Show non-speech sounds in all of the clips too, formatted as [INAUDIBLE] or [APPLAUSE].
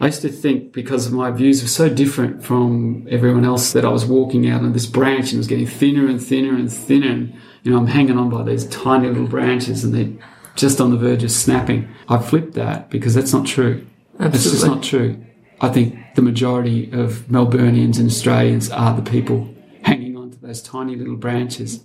I used to think because my views were so different from everyone else that I was walking out on this branch and it was getting thinner and thinner and thinner. And, you know, I'm hanging on by these tiny little branches and they're just on the verge of snapping. I flipped that because that's not true. Absolutely. It's just not true. I think the majority of Melburnians and Australians are the people hanging on to those tiny little branches.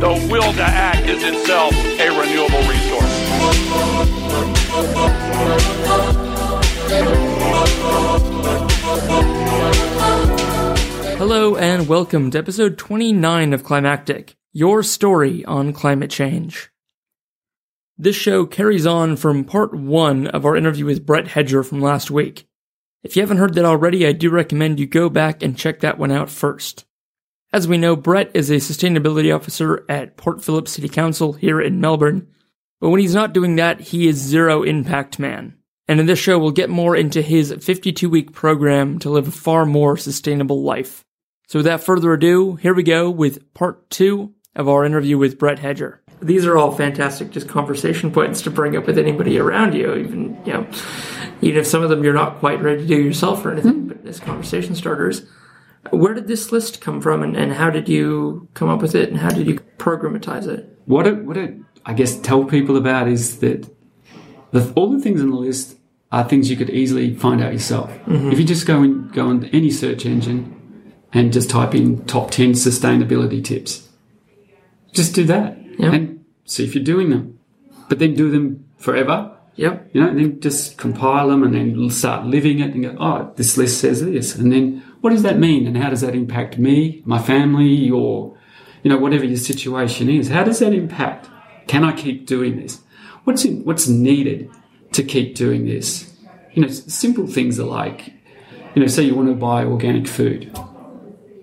the will to act is itself a renewable resource. Hello and welcome to episode 29 of Climactic, your story on climate change. This show carries on from part one of our interview with Brett Hedger from last week. If you haven't heard that already, I do recommend you go back and check that one out first. As we know, Brett is a sustainability officer at Port Phillip City Council here in Melbourne, but when he's not doing that, he is zero impact man. And in this show, we'll get more into his 52 week program to live a far more sustainable life. So without further ado, here we go with part two of our interview with Brett Hedger. These are all fantastic, just conversation points to bring up with anybody around you, even, you know, even if some of them you're not quite ready to do yourself or anything, hmm. but as conversation starters. Where did this list come from and, and how did you come up with it and how did you programatize it? What it, what it, I guess, tell people about is that the, all the things on the list are things you could easily find out yourself. Mm-hmm. If you just go and go on any search engine and just type in top 10 sustainability tips, just do that Yeah. and see if you're doing them. But then do them forever. Yep. You know, then just compile them and then start living it and go, oh, this list says this. And then what does that mean? And how does that impact me, my family, or, you know, whatever your situation is? How does that impact? Can I keep doing this? What's, in, what's needed to keep doing this? You know, simple things are like, you know, say you want to buy organic food.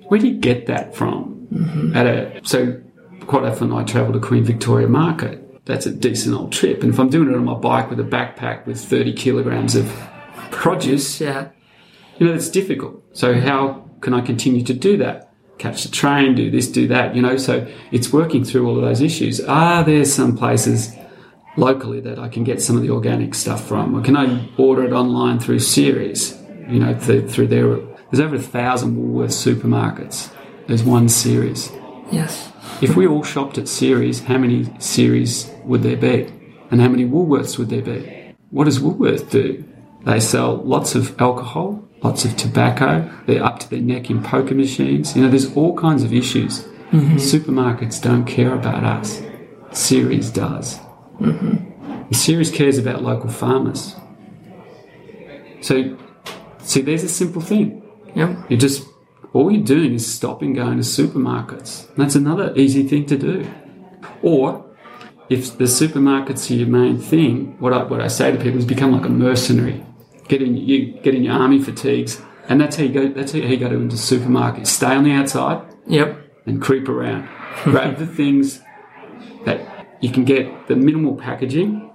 Where do you get that from? Mm-hmm. At a, so quite often I travel to Queen Victoria Market. That's a decent old trip. And if I'm doing it on my bike with a backpack with 30 kilograms of produce, Yeah. You know, it's difficult. So how can I continue to do that? Catch the train, do this, do that, you know? So it's working through all of those issues. Are there some places locally that I can get some of the organic stuff from? Or can I order it online through Ceres? You know, through, through their, there's over a thousand Woolworths supermarkets. There's one Ceres. Yes. If we all shopped at Ceres, how many Ceres would there be? And how many Woolworths would there be? What does Woolworth do? They sell lots of alcohol, lots of tobacco. They're up to their neck in poker machines. You know, there's all kinds of issues. Mm-hmm. Supermarkets don't care about us. Ceres does. Mm-hmm. And Ceres cares about local farmers. So, see, there's a simple thing. Yep. You just all you're doing is stopping going to supermarkets. That's another easy thing to do. Or if the supermarkets are your main thing, what I what I say to people is become like a mercenary. Get in you get in your army fatigues, and that's how you go. That's how you go into supermarkets. Stay on the outside Yep. and creep around. Grab the things that you can get the minimal packaging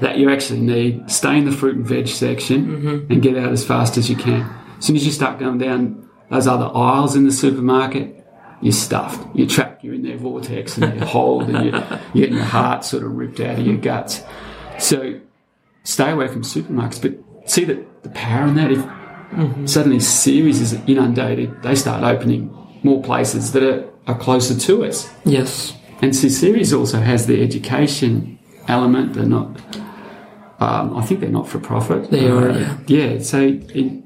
that you actually need. Stay in the fruit and veg section mm-hmm. and get out as fast as you can. As soon as you start going down those other aisles in the supermarket, you're stuffed. You're trapped. You're in their vortex and you're hold and you're, you're getting your heart sort of ripped out of your guts. So stay away from supermarkets, but see that the power in that. If suddenly Ceres is inundated, they start opening more places that are, are closer to us. Yes. And see, Ceres also has the education element. They're not, um, I think they're not for profit. They are, Uh, yeah. Yeah, so it,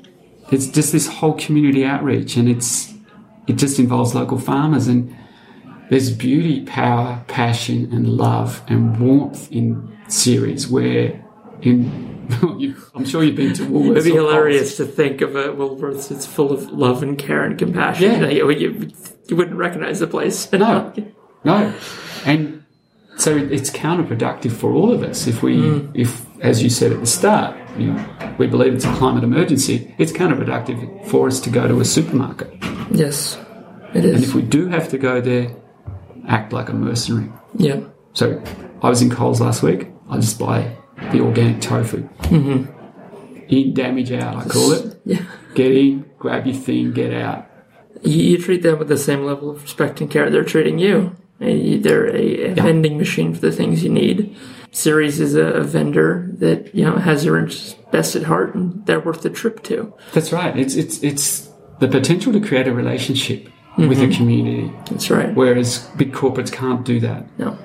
it's just this whole community outreach, and it's it just involves local farmers, and there's beauty, power, passion, and love and warmth in Ceres Where in I'm sure you've been to Woolworths. It'd be Coles. hilarious to think of a Woolworths that's full of love and care and compassion. Yeah. You, you, you wouldn't recognize the place. No, [LAUGHS] no, and so it's counterproductive for all of us if we, hmm. if as you said at the start, you know, we believe it's a climate emergency, it's counterproductive for us to go to a supermarket. Yes, it is. And if we do have to go there, act like a mercenary. yeah. So I was in Coles last week. I just buy the organic tofu. Mm-hmm. In, damage out, I call it. [LAUGHS] Yeah. Get in, grab your thing, get out. You, you treat them with the same level of respect and care they're treating you. Uh, They're a, a vending machine for the things you need. Ceres is a, a vendor that you know has your interests best at heart, and they're worth the trip to. That's right. It's it's it's the potential to create a relationship with the community, That's right. whereas big corporates can't do that. No.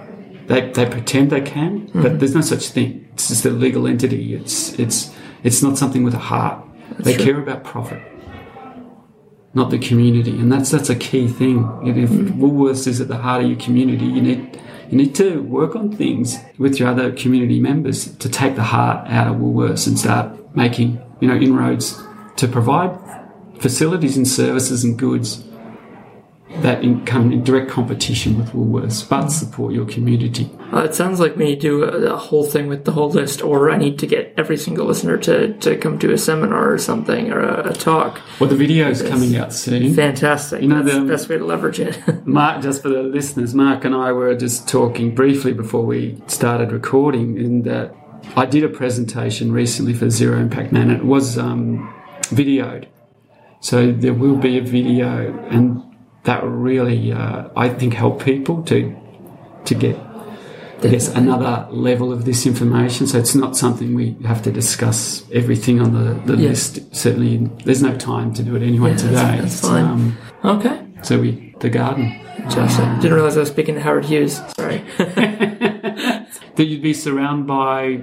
They, they pretend they can, but mm-hmm. there's no such thing. It's just a legal entity. It's it's it's not something with a heart. they true. care about profit, not the community, and that's that's a key thing. If mm-hmm. Woolworths is at the heart of your community, you need you need to work on things with your other community members to take the heart out of Woolworths and start making you know inroads to provide facilities and services and goods that in, come in direct competition with Woolworths, but support your community. Uh, it sounds like we need to do a, a whole thing with the whole list, or I need to get every single listener to, to come to a seminar or something, or a, a talk. Well, the video's coming out soon. Fantastic. You know, That's the- the best way to leverage it. [LAUGHS] Mark, just for the listeners, Mark and I were just talking briefly before we started recording, and uh, I did a presentation recently for Zero Impact Man. And it was um, videoed, so there will be a video, and that really, uh, I think, help people to to get. I guess another level of this information, so it's not something we have to discuss everything on the, the Yeah. list. Certainly, there's no time to do it anyway Yeah, today. that's- that's fine. um, okay. so we the garden. Josh, I didn't realize I was speaking to Howard Hughes. Sorry. [LAUGHS] that you'd be surrounded by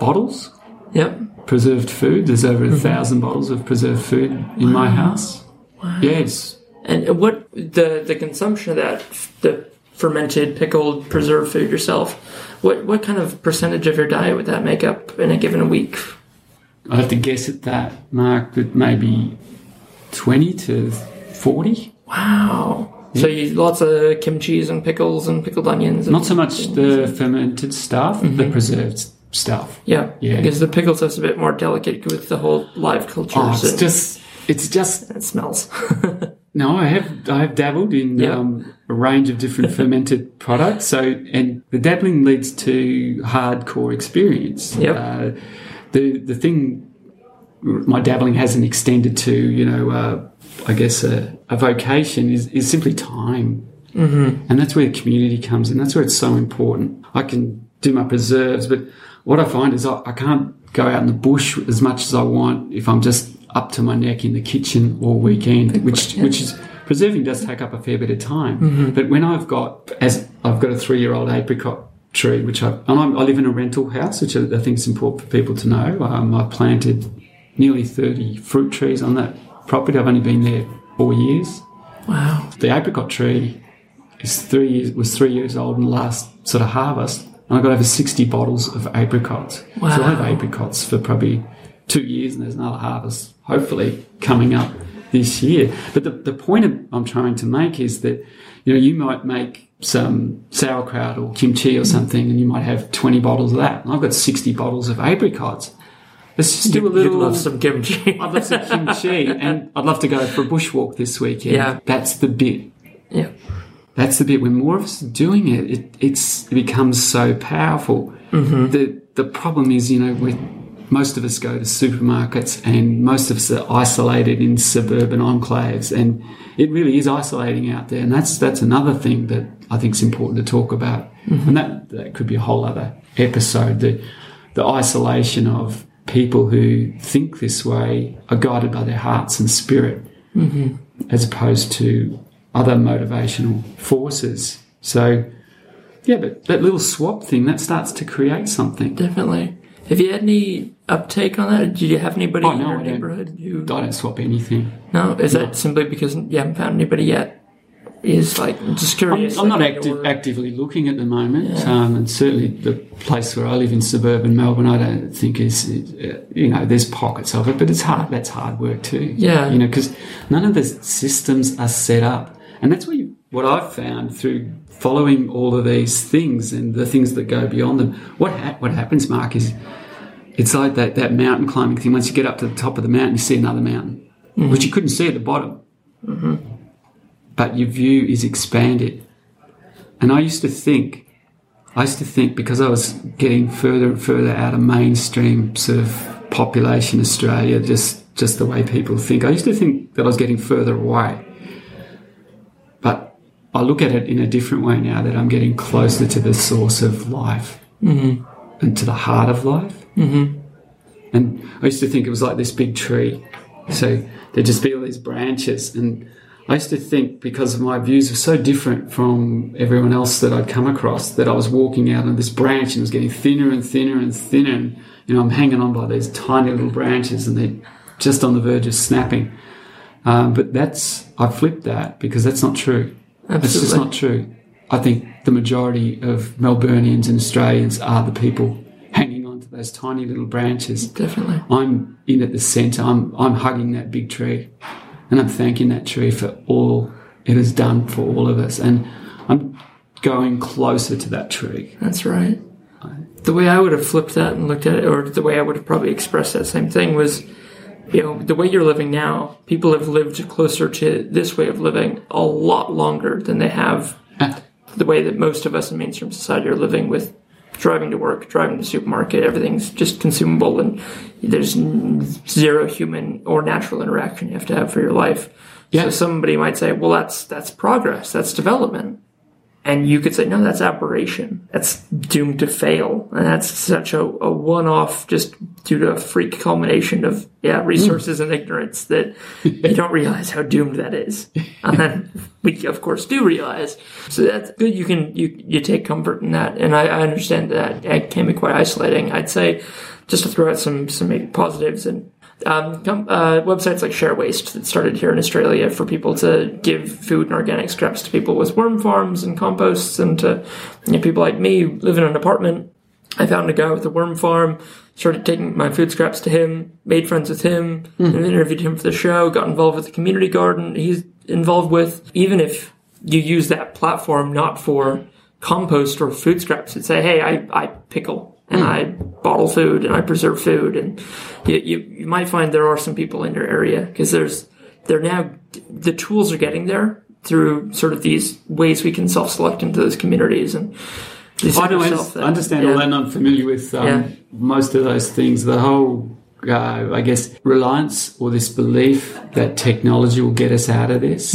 bottles, yep. preserved food. There's over Mm-hmm. a thousand bottles of preserved food in my house. Yes. And what the the consumption of that the fermented, pickled, preserved food yourself? What what kind of percentage of your diet would that make up in a given week? I have to guess at that, Mark, but maybe 20 to 40. Wow. So you lots of kimchis and pickles and pickled onions. And Not so much the fermented stuff, the mm-hmm. preserved stuff. yeah, Yeah. Because the pickle stuff's a bit more delicate with the whole live culture. Oh, it's just, it's just it smells. [LAUGHS] No, I have I have dabbled in Yeah. um, a range of different [LAUGHS] fermented products. So, and the dabbling leads to hardcore experience. Yep. Uh, the the thing my dabbling hasn't extended to, you know, uh, I guess a, a vocation is is simply time, mm-hmm. and that's where the community comes in. That's where it's so important. I can do my preserves, but what I find is I, I can't go out in the bush as much as I want if I'm just up to my neck in the kitchen all weekend, which which is preserving does take up a fair bit of time. But when I've got as I've got a three year old apricot tree, which I and I'm, I live in a rental house, which I, I think is important for people to know. Um, I planted nearly thirty fruit trees on that property. I've only been there four years. wow. The apricot tree is three years was three years old in the last sort of harvest, and I got over sixty bottles of apricots. So I have apricots for probably two years, and there's another harvest hopefully coming up this year. But the the point I'm trying to make is that you know you might make some sauerkraut or kimchi or mm-hmm. something, and you might have twenty bottles of that. And I've got sixty bottles of apricots. Let's just do a You'd little. love some kimchi. [LAUGHS] I'd love some kimchi, and I'd love to go for a bushwalk this weekend. Yeah. that's the bit. yeah. That's the bit. When more of us are doing it, it it's it becomes so powerful. Mm-hmm. The the problem is, you know, we most of us go to supermarkets, and most of us are isolated in suburban enclaves, and it really is isolating out there. And that's that's another thing that I think is important to talk about. Mm-hmm. And that that could be a whole other episode. The the isolation of people who think this way are guided by their hearts and spirit mm-hmm. as opposed to other motivational forces. So, yeah, but that little swap thing that starts to create something. Definitely. Have you had any uptake on that? Did you have anybody Oh, in no, your I don't. neighborhood who? I don't swap anything. No, is that simply because you haven't found anybody yet? Is like just I'm, curious. I'm not like, or- actively looking at the moment, um, and certainly the place where I live in suburban Melbourne, I don't think is, uh, you know, there's pockets of it, but it's hard. That's hard work too. Yeah. you know, because none of the systems are set up, and that's what you, what I've found through following all of these things and the things that go beyond them. What ha- what happens, Mark, is it's like that, that mountain climbing thing. Once you get up to the top of the mountain, you see another mountain, Mm-hmm. which you couldn't see at the bottom. But your view is expanded. And I used to think, I used to think because I was getting further and further out of mainstream sort of population Australia, just just the way people think. I used to think that I was getting further away. I look at it in a different way now that I'm getting closer to the source of life and to the heart of life. Mm-hmm. And I used to think it was like this big tree. So there'd just be all these branches. And I used to think because my views were so different from everyone else that I'd come across that I was walking out on this branch and it was getting thinner and thinner and thinner. And, you know, I'm hanging on by these tiny little branches and they're just on the verge of snapping. Um, but that's, I flipped that because that's not true. It's just not true. I think the majority of Melburnians and Australians are the people hanging on to those tiny little branches. Definitely. I'm in at the centre. I'm I'm hugging that big tree, and I'm thanking that tree for all it has done for all of us. And I'm going closer to that tree. That's right. The way I would have flipped that and looked at it, or the way I would have probably expressed that same thing was, you know, the way you're living now, people have lived closer to this way of living a lot longer than they have [LAUGHS] the way that most of us in mainstream society are living with driving to work, driving to the supermarket, everything's just consumable and there's zero human or natural interaction you have to have for your life. Yeah. So somebody might say, well, that's, that's progress, that's development. And you could say, no, that's aberration. That's doomed to fail. And that's such a, a one off just due to a freak culmination of, yeah, hmm. resources and ignorance that [LAUGHS] you don't realize how doomed that is. And then we, of course, do realize. So that's good. You can, you, you take comfort in that. And I, I understand that it can be quite isolating. I'd say, just to throw out some, some maybe positives and um, com- uh, websites like Share Waste that started here in Australia for people to give food and organic scraps to people with worm farms and composts, and to you know, people like me who live in an apartment. I found a guy with a worm farm, started taking my food scraps to him, made friends with him, and interviewed him for the show, got involved with the community garden he's involved with. Even if you use that platform not for compost or food scraps, you'd say, hey, I, I pickle and I bottle food and I preserve food. And you, you, you might find there are some people in your area because there's, they're now, the tools are getting there through sort of these ways we can self-select into those communities. And I said don't that- understand all yeah. that. I'm familiar with um, Yeah. most of those things. The whole, uh, I guess, reliance or this belief that technology will get us out of this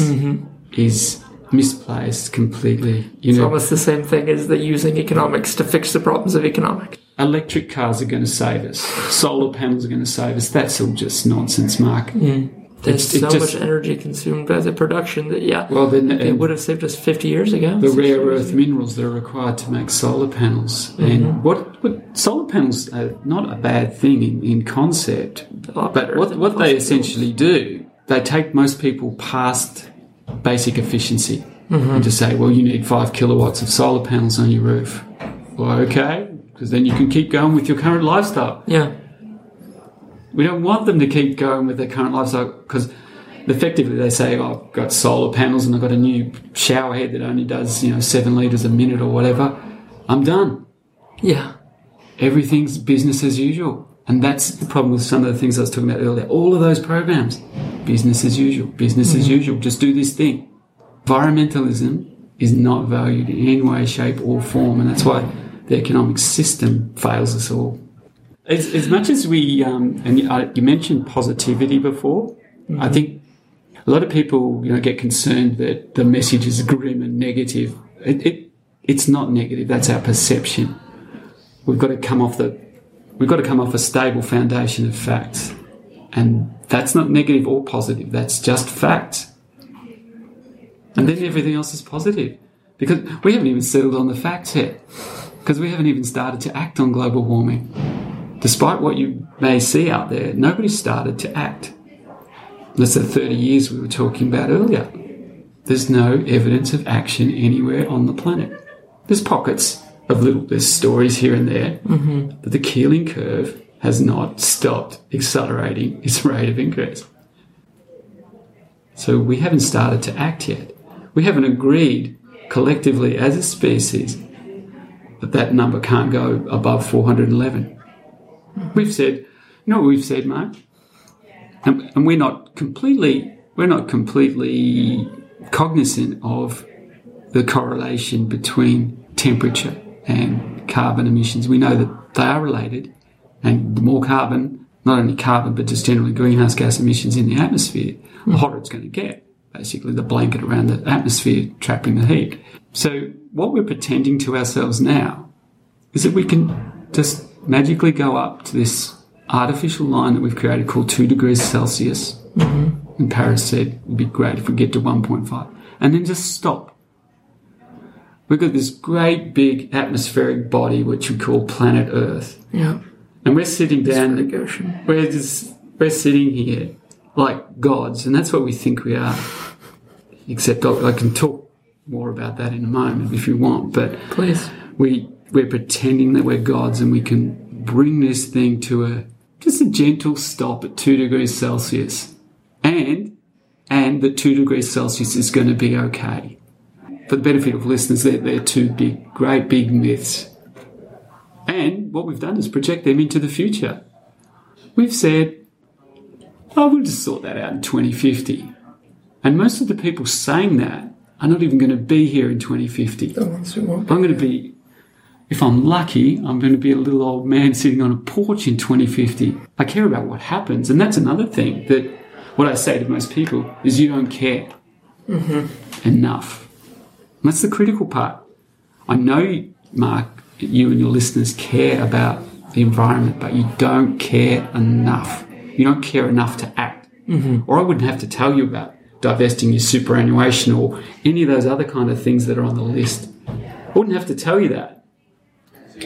is misplaced completely. You Mm-hmm. It's know, almost the same thing as the using economics to fix the problems of economics. Electric cars are going to save us. Solar panels are going to save us. That's all just nonsense, Mark. There's it so just- much energy consumed by the production that, yeah, Well, then it would have saved us 50 years ago. the rare earth ago. minerals that are required to make solar panels. Mm-hmm. And what, what solar panels are not a bad thing in, in concept, but what what they essentially do, they take most people past basic efficiency Mm-hmm. and just say, well, you need five kilowatts of solar panels on your roof. Well, okay, because then you can keep going with your current lifestyle. Yeah. We don't want them to keep going with their current lifestyle because effectively they say, oh, I've got solar panels and I've got a new shower head that only does, you know, seven litres a minute or whatever. I'm done. Yeah. Everything's business as usual. And that's the problem with some of the things I was talking about earlier. All of those programs, business as usual, business as mm. usual, just do this thing. Environmentalism is not valued in any way, shape, or form. And that's why the economic system fails us all. As, as much as we, um, and you, mentioned positivity before, I think a lot of people, you know, get concerned that the message is grim and negative. It, it, it's not negative. That's our perception. We've got to come off the, we've got to come off a stable foundation of facts, and that's not negative or positive. That's just facts. And then everything else is positive, because we haven't even settled on the facts yet, because we haven't even started to act on global warming. Despite what you may see out there, nobody's started to act. That's the 30 years we were talking about earlier. There's no evidence of action anywhere on the planet. There's pockets of little, there's stories here and there, mm-hmm. but the Keeling curve has not stopped accelerating [LAUGHS] its rate of increase. So we haven't started to act yet. We haven't agreed collectively as a species that that number can't go above 411. We've said, you know what we've said, Mark? And, and we're not completely, we're not completely cognizant of the correlation between temperature and carbon emissions. We know that they are related, and the more carbon, not only carbon, but just generally greenhouse gas emissions in the atmosphere, the hmm. hotter it's going to get. Basically, the blanket around the atmosphere trapping the heat. So, what we're pretending to ourselves now is that we can just magically go up to this artificial line that we've created called 2 degrees Celsius. Mm-hmm. And Paris said it would be great if we get to 1.5. And then just stop. We've got this great big atmospheric body which we call planet Earth. Yeah. And we're sitting down, we're just, we're sitting here like gods, and that's what we think we are. Except I, I can talk more about that in a moment if you want, but Please. we we're pretending that we're gods and we can bring this thing to a just a gentle stop at two degrees Celsius, and and that two degrees Celsius is going to be okay. For the benefit of listeners, they're, they're two big, great big myths. And what we've done is project them into the future. We've said, oh, we'll just sort that out in 2050. And most of the people saying that are not even going to be here in 2050. I'm going to be, if I'm lucky, I'm going to be a little old man sitting on a porch in 2050. I care about what happens. And that's another thing that what I say to most people is you don't care enough. And that's the critical part. I know, Mark, you and your listeners care about the environment, but you don't care enough. You don't care enough to act. Or I wouldn't have to tell you about divesting your superannuation or any of those other kind of things that are on the list. I wouldn't have to tell you that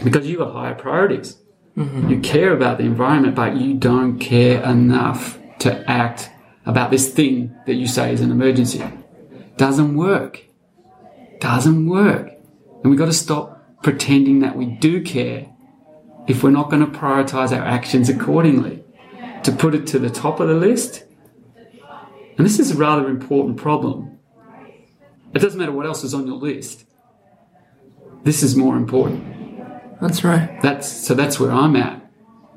because you've higher priorities. Mm-hmm. You care about the environment, but you don't care enough to act about this thing that you say is an emergency. Doesn't work. Doesn't work. And we've got to stop pretending that we do care if we're not going to prioritize our actions accordingly. To put it to the top of the list, and this is a rather important problem. It doesn't matter what else is on your list. This is more important. That's right. That's so that's where I'm at.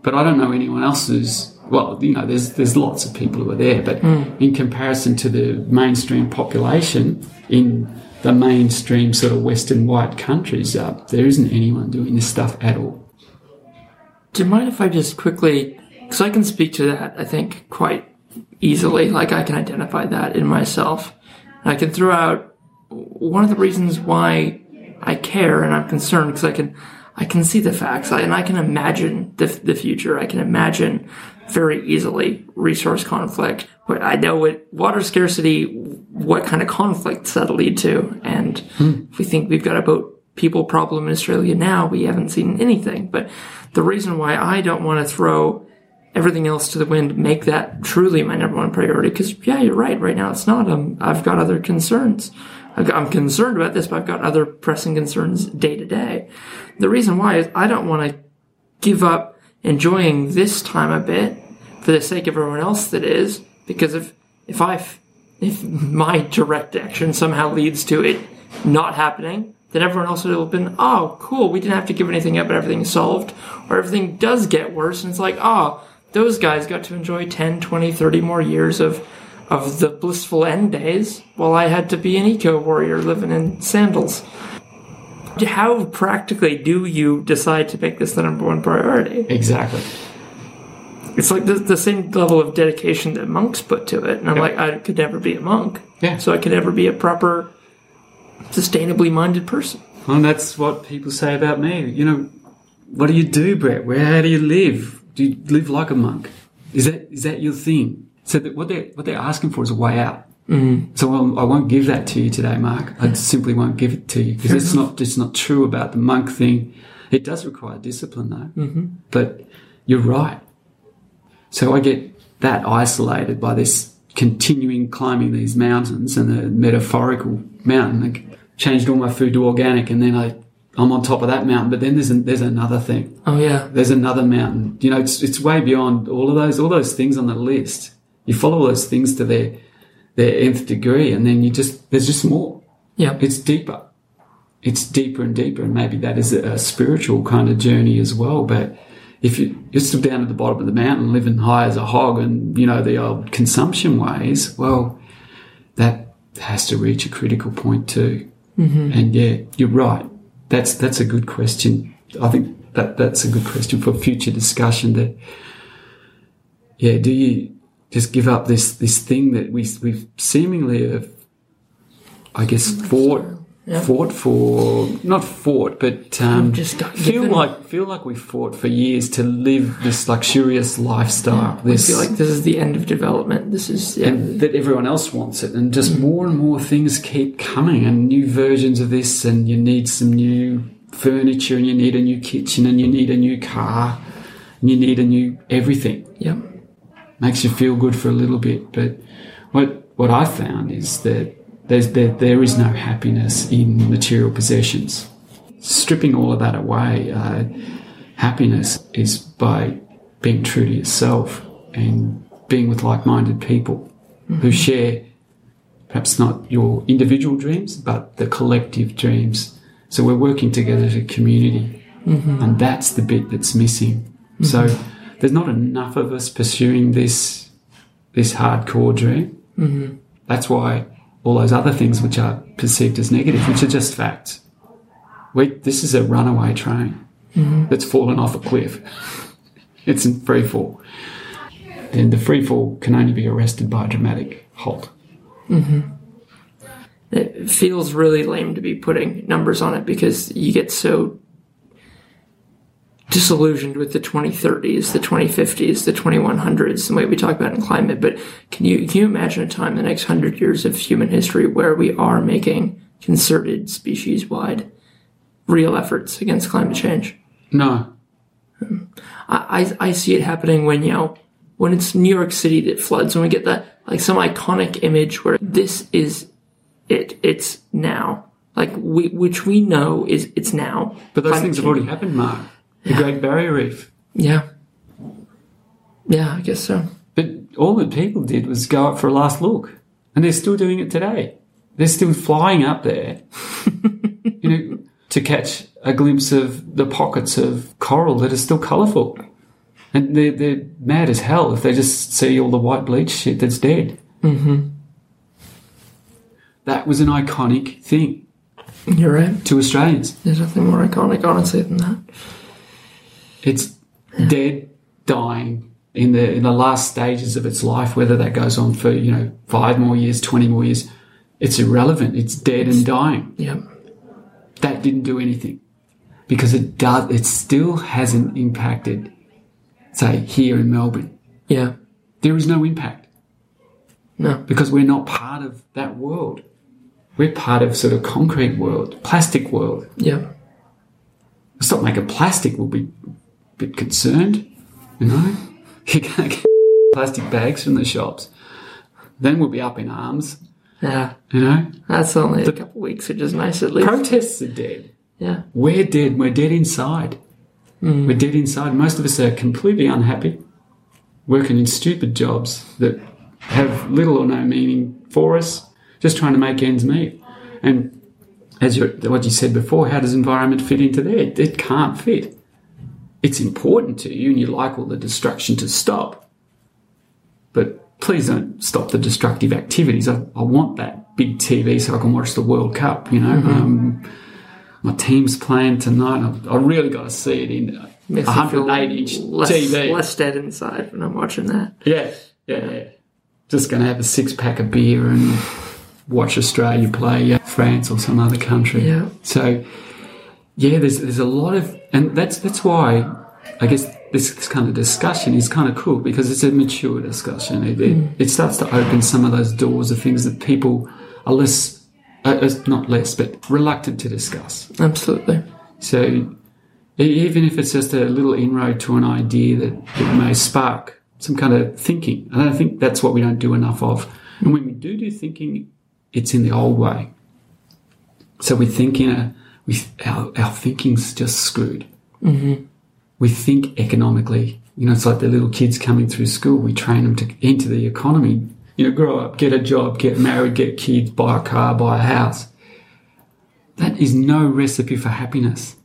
But I don't know anyone else who's well, you know, there's there's lots of people who are there, but in comparison to the mainstream population in the mainstream sort of Western white countries, uh, there isn't anyone doing this stuff at all. Do you mind if I just quickly, because I can speak to that, I think, quite easily. Like, I can identify that in myself. And I can throw out one of the reasons why I care and I'm concerned, because I can, I can see the facts I, and I can imagine the, the future. I can imagine very easily resource conflict. But I know with water scarcity, what kind of conflicts that'll lead to. And hmm. if we think we've got a boat people problem in Australia now, we haven't seen anything. But the reason why I don't want to throw everything else to the wind, make that truly my number one priority. Because yeah, you're right. Right now it's not. Um, I've got other concerns. I'm concerned about this, but I've got other pressing concerns day to day. The reason why is I don't want to give up enjoying this time a bit for the sake of everyone else that is. Because if if I if my direct action somehow leads to it not happening, then everyone else would have been, oh, cool, we didn't have to give anything up, but everything's solved. Or everything does get worse, and it's like, oh, those guys got to enjoy 10, 20, 30 more years of of the blissful end days, while I had to be an eco warrior living in sandals. How practically do you decide to make this the number one priority? Exactly. It's like the, the same level of dedication that monks put to it. And I'm Yeah. like, I could never be a monk. Yeah. So I could never be a proper, sustainably minded person. And that's what people say about me. You know, what do you do, Brett? Where how do you live? Do you live like a monk? Is that is that your thing? So that what they what they're asking for is a way out. Mm. So I'll, I won't give that to you today, Mark. I simply won't give it to you because it's not it's not true about the monk thing. It does require discipline, though. Mm-hmm. But you're right. So I get that isolated by this continuing climbing these mountains and the metaphorical mountain. I changed all my food to organic, and then I I'm on top of that mountain. But then there's an, there's another thing. Oh, yeah. There's another mountain. You know, it's it's way beyond all of those all those things on the list. You follow those things to their their nth degree, and then you just there's just more. Yeah. It's deeper. It's deeper and deeper, and maybe that is a, a spiritual kind of journey as well. But if you, you're still down at the bottom of the mountain, living high as a hog, and you know the old consumption ways, well, that has to reach a critical point too. Mm-hmm. And yeah, you're right. That's that's a good question. I think that that's a good question for future discussion. That yeah, do you just give up this this thing that we we've seemingly have, I guess, fought Yeah. fought for not fought, but um, Just feel like feel like we fought for years to live this luxurious lifestyle. I this feel like this is the end of development. This is yeah. and that everyone else wants it, and just more and more things keep coming, and new versions of this, and you need some new furniture, and you need a new kitchen, and you need a new car, and you need a new everything. Yep. Makes you feel good for a little bit, but what what I found is that there's there, there is no happiness in material possessions. Stripping all of that away, uh, happiness is by being true to yourself and being with like-minded people who share perhaps not your individual dreams, but the collective dreams. So we're working together as a community, and that's the bit that's missing. So there's not enough of us pursuing this this hardcore dream. Mm-hmm. That's why all those other things which are perceived as negative, which are just facts. We, this is a runaway train mm-hmm. that's fallen off a cliff. [LAUGHS] It's in free fall. And the free fall can only be arrested by a dramatic halt. Mm-hmm. It feels really lame to be putting numbers on it because you get so disillusioned with the 2030s, the 2050s, the 2100s, the way we talk about in climate. But can you can you imagine a time in the next hundred years of human history where we are making concerted, species-wide, real efforts against climate change? No. I, I I see it happening when you know when it's New York City that floods, when we get that like some iconic image where this is it, it's now, like we which we know is it's now. But those Climate things have already happened, Mark. The Great Barrier Reef. Yeah, yeah, I guess so. But all the people did was go up for a last look. And they're still doing it today. They're still flying up there, [LAUGHS] you know, to catch a glimpse of the pockets of coral that are still colourful. And they're, they're mad as hell if they just see all the white bleach shit that's dead. Mm-hmm. That was an iconic thing You're right. to Australians. There's nothing more iconic, honestly, than that. It's dead, dying in the in the last stages of its life. Whether that goes on for you know five more years, twenty more years, it's irrelevant. It's dead and dying. Yep. That didn't do anything because it does. It still hasn't impacted. Say here in Melbourne, Yeah. there is no impact No. because we're not part of that world. We're part of sort of concrete world, plastic world. Yeah. Stop making plastic. We'll be a bit concerned, you know. [LAUGHS] You can't get [LAUGHS] plastic bags from the shops. Then we'll be up in arms, Yeah. you know. That's only a couple weeks, which is nice at least. Protests are dead. Yeah. We're dead. We're dead inside. Mm. We're dead inside. Most of us are completely unhappy, working in stupid jobs that have little or no meaning for us, just trying to make ends meet. And as you, what you said before, how does environment fit into there? It, it can't fit. It's important to you, and you like all the destruction to stop. But please don't stop the destructive activities. I, I want that big TV so I can watch the World Cup. You know, um, my team's playing tonight. I've, I really got to see it in a Makes 108 inch less, TV. Less dead inside when I'm watching that. Yeah, yeah, yeah. Just going to have a six pack of beer and watch Australia play uh, France or some other country. Yeah. So, yeah, there's there's a lot of, and that's that's why I guess this kind of discussion is kind of cool because it's a mature discussion. It, it, it starts to open some of those doors of things that people are less, uh, not less, but reluctant to discuss. Absolutely. So even if it's just a little inroad to an idea that, that may spark some kind of thinking, and I think that's what we don't do enough of. And when we do do thinking, it's in the old way. So we think in a, we, our, our thinking's just screwed. Mm-hmm. We think economically. You know, it's like the little kids coming through school. We train them to enter the economy. You know, grow up, get a job, get married, get kids, buy a car, buy a house. That is no recipe for happiness.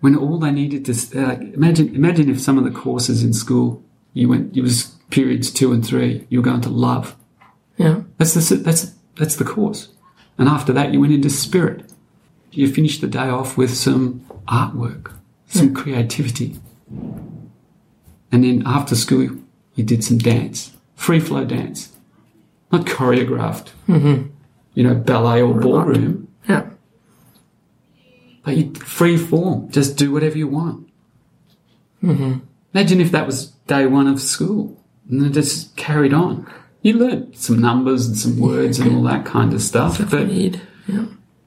when all they needed to like, imagine imagine if some of the courses in school you went it was periods two and three you were going to love Yeah. that's the that's that's the course and after that you went into spirit you finish the day off with some artwork some creativity and then after school you did some dance free flow dance not choreographed you know ballet or ballroom Yeah. but you free form. Just do whatever you want. Mm-hmm. Imagine if that was day one of school and then just carried on. You learned some numbers and some words and all that kind of stuff. That's But Need. Yeah.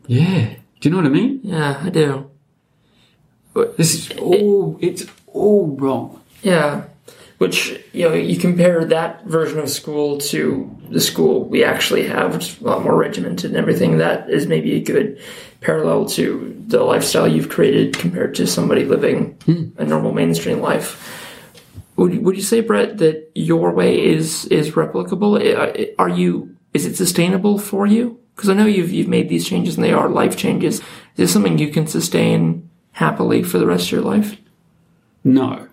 yeah, do you know what I mean? Yeah, I do. But This is all it's all wrong. Yeah. Which, you know, you compare that version of school to the school we actually have, which is a lot more regimented and everything. That is maybe a good parallel to the lifestyle you've created compared to somebody living hmm. a normal mainstream life. Would, you- would you say, Brett, that your way is is replicable? Are you is it sustainable for you? Because I know you've you've made these changes and they are life changes. Is this something you can sustain happily for the rest of your life? No,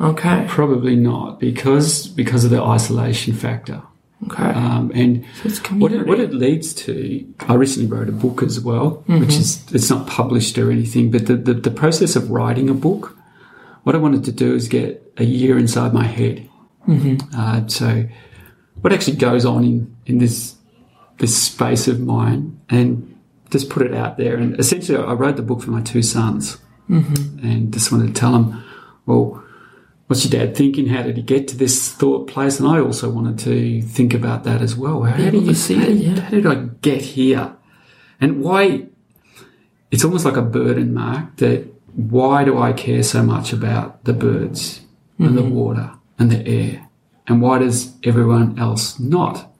Okay. probably not because because of the isolation factor. Okay. Um, and it's what it, what it leads to, I recently wrote a book as well, which is it's not published or anything, but the, the the process of writing a book, what I wanted to do is get a year inside my head. Uh, so, what actually goes on in in this this space of mine, and just put it out there. And essentially, I wrote the book for my two sons, mm-hmm. and just wanted to tell them, well what's your dad thinking? How did he get to this thought place? And I also wanted to think about that as well. How, did you see how, it, yeah. how did I get here? And why? It's almost like a burden, Mark. That why do I care so much about the birds and the mm-hmm. water and the air, and why does everyone else not?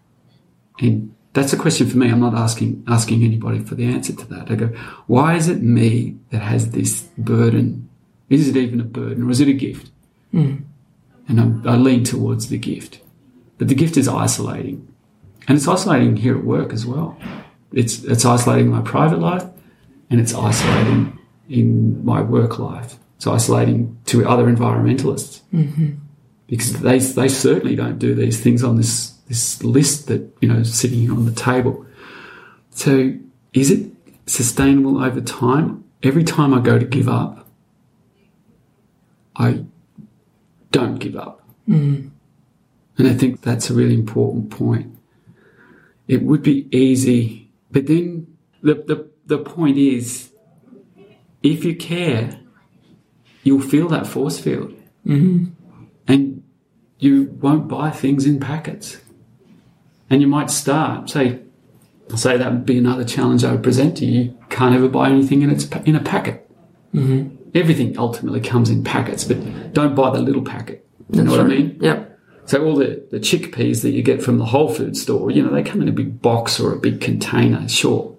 And that's a question for me. I'm not asking asking anybody for the answer to that. I go, why is it me that has this burden? Is it even a burden, or is it a gift? Hmm. and I'm, I lean towards the gift. But the gift is isolating, and it's isolating here at work as well. It's it's isolating my private life, and it's isolating in my work life. It's isolating to other environmentalists mm-hmm. because they they certainly don't do these things on this this list that you know sitting on the table. So is it sustainable over time? Every time I go to give up, I don't give up. And I think that's a really important point. It would be easy, but then the, the, the point is if you care, you'll feel that force field. Mm-hmm. And you won't buy things in packets. And you might start, say, say that would be another challenge I would present to you. You can't ever buy anything in, its, in a packet. Mm-hmm. Everything ultimately comes in packets, but don't buy the little packet. You know what I mean? Yep. So all the, the chickpeas that you get from the Whole Food store, you know, they come in a big box or a big container, sure.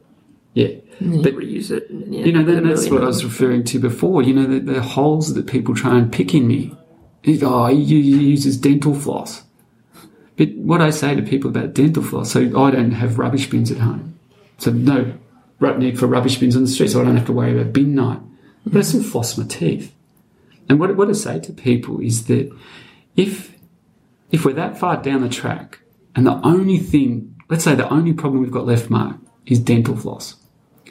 Yeah. You But reuse it. yeah, you know, then that's what I was referring to before. You know, the, the holes that people try and pick in me. Oh, he uses dental floss. But what I say to people about dental floss, so I don't have rubbish bins at home. So no need for rubbish bins on the street, so I don't have to worry about bin night. But I still floss my teeth. And what, what I say to people is that if if we're that far down the track and the only thing, let's say the only problem we've got left, Mark, is dental floss,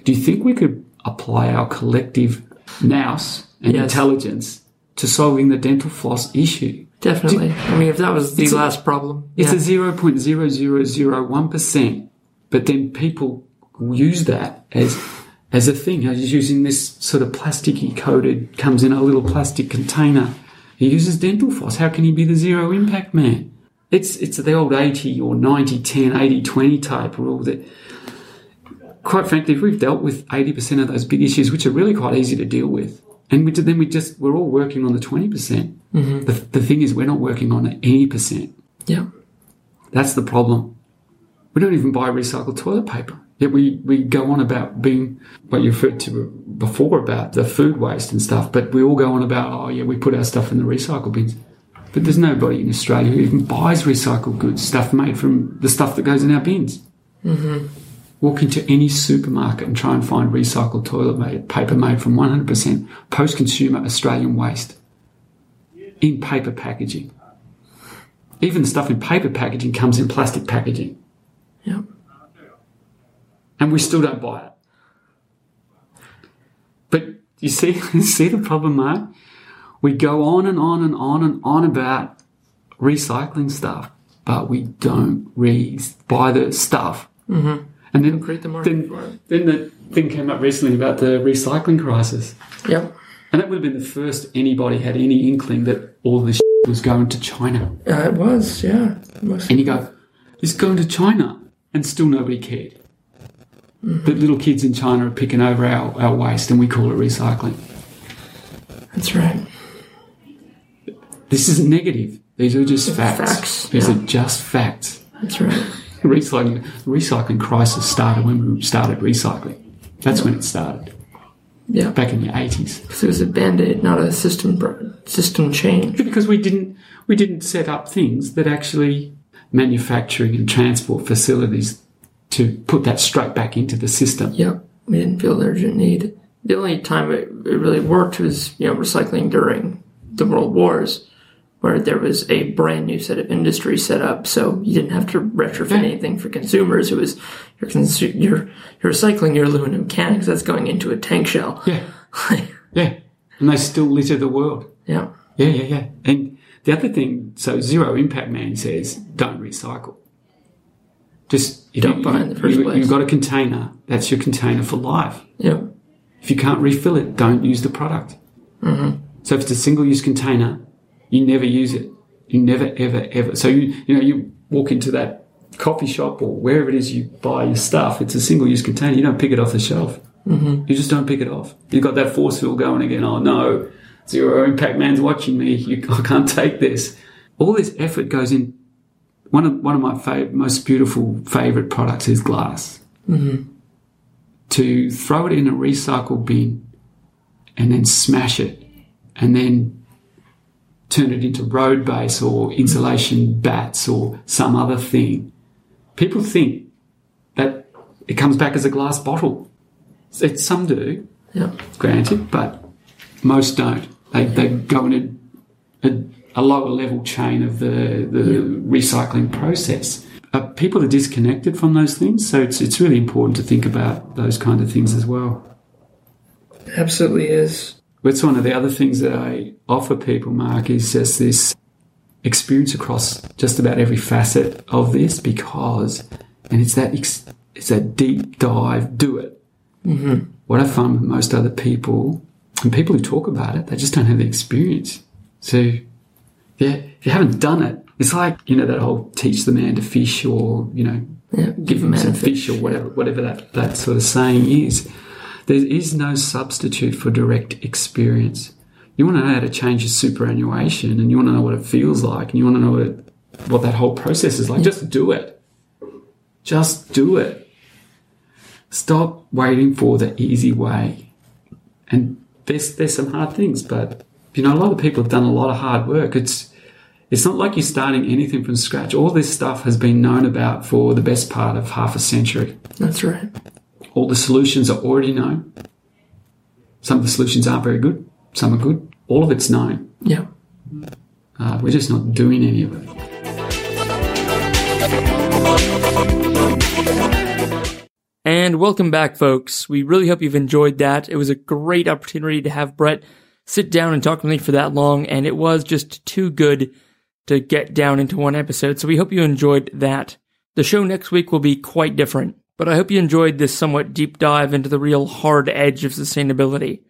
do you think we could apply our collective nous and Yes. intelligence to solving the dental floss issue? Definitely. I mean, if that was the It's a- last problem. It's yeah. a zero point zero zero zero one percent, but then people use that as as a thing. As using this sort of plasticky coated, comes in a little plastic container. He uses dental floss. How can he be the zero impact man? It's it's the old 80 or 90 10 80 20 type rule that quite frankly if we've dealt with 80% of those big issues which are really quite easy to deal with and we, then we just we're all working on the 20% the, the thing is we're not working on any percent yeah. that's the problem. We don't even buy recycled toilet paper. Yet we, we go on about being what you referred to before about the food waste and stuff, but we all go on about, oh yeah, we put our stuff in the recycle bins. But there's nobody in Australia who even buys recycled goods, stuff made from the stuff that goes in our bins. Mm-hmm. Walk into any supermarket and try and find recycled toilet paper made from 100% post consumer Australian waste in paper packaging. Even the stuff in paper packaging comes in plastic packaging. Yep. And we still don't buy it. But you see, [LAUGHS] you see the problem, Mark? We go on and on and on and on about recycling stuff, but we don't re buy the stuff. Mm-hmm. And then, create the market then, for it. then the thing came up recently about the recycling crisis. Yep. And that would have been the first anybody had any inkling that all this was going to China. Uh, it was, yeah. It was. And you go, it's going to China. And still nobody cared. Mm-hmm. That little kids in China are picking over our, our waste and we call it recycling. That's right. This isn't negative. These are just facts. Facts, These yeah. are just facts. That's right. The recycling, recycling crisis started when we started recycling. That's when it started, Yeah. back in the 80s. Because it was a band aid, not a system system change. Because we didn't, we didn't set up things that actually manufacturing and transport facilities to put that straight back into the system. Yep. We didn't feel the urgent need. The only time it, it really worked was, you know, recycling during the world wars, where there was a brand new set of industry set up, so you didn't have to retrofit Yeah. anything for consumers. It was you're, consu- you're, you're recycling your aluminum can because that's going into a tank shell. Yeah, [LAUGHS] yeah. And they still litter the world. yeah. Yeah, yeah, yeah. And the other thing, so Zero Impact Man says, don't recycle. Just Don't you, buy in the first you, place. You've got a container. That's your container for life. Yep. If you can't refill it, don't use the product. Mm-hmm. So if it's a single-use container, you never use it. You never, ever, ever. So you, you know, you walk into that coffee shop or wherever it is you buy your stuff. It's a single-use container. You don't pick it off the shelf. Mm-hmm. You just don't pick it off. You've got that force field going again. Oh no, zero impact man's watching me. You, I can't take this. All this effort goes in. One of one of my fav- most beautiful favorite products is glass. Mm-hmm. To throw it in a recycle bin and then smash it and then turn it into road base or insulation bats or some other thing. People think that it comes back as a glass bottle. It, some do, Yep. granted, but most don't. They, they go in a, a, a lower level chain of the, the recycling process. Uh, people are disconnected from those things, so it's, it's really important to think about those kind of things as well. Absolutely is. That's one of the other things that I offer people, Mark, is just this experience across just about every facet of this because, and it's that ex, it's that deep dive, do it. Mm-hmm. What I find with most other people, and people who talk about it, they just don't have the experience. So, yeah, if you haven't done it, it's like you know that whole teach the man to fish, or you know, Yeah. Give him some a fish, or whatever, whatever that that sort of saying is. There is no substitute for direct experience. You want to know how to change your superannuation, and you want to know what it feels like, and you want to know what it, what that whole process is like. Just do it. Just do it. Stop waiting for the easy way. And there's there's some hard things, but you know a lot of people have done a lot of hard work. It's it's not like you're starting anything from scratch. All this stuff has been known about for the best part of half a century. That's right. All the solutions are already known. Some of the solutions aren't very good. Some are good. All of it's known. Yeah. Uh, we're just not doing any of it. And welcome back, folks. We really hope you've enjoyed that. It was a great opportunity to have Brett sit down and talk with me for that long, and it was just too good to get down into one episode. So we hope you enjoyed that. The show next week will be quite different, but I hope you enjoyed this somewhat deep dive into the real hard edge of sustainability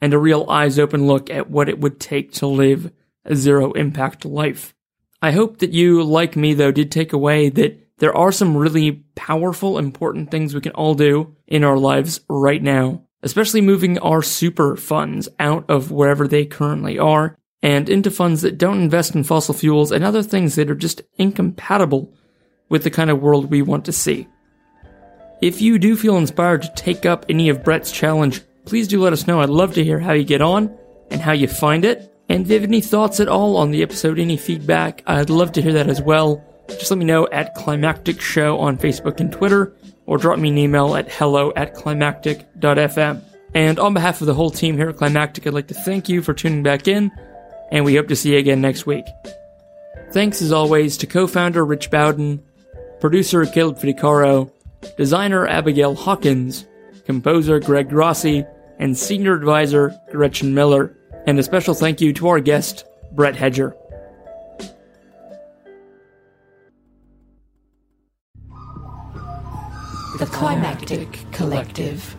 and a real eyes open look at what it would take to live a zero impact life. I hope that you, like me though, did take away that there are some really powerful, important things we can all do in our lives right now, especially moving our super funds out of wherever they currently are and into funds that don't invest in fossil fuels and other things that are just incompatible with the kind of world we want to see. If you do feel inspired to take up any of Brett's challenge, please do let us know. I'd love to hear how you get on and how you find it. And if you have any thoughts at all on the episode, any feedback, I'd love to hear that as well. Just let me know at Climactic Show on Facebook and Twitter, or drop me an email at hello at climactic.fm. And on behalf of the whole team here at Climactic, I'd like to thank you for tuning back in, and we hope to see you again next week. Thanks as always to co-founder Rich Bowden, producer Caleb Fidecaro, designer Abigail Hawkins, composer Greg Grassi, and senior advisor Gretchen Miller. And a special thank you to our guest, Brett Hedger. The Climactic Collective.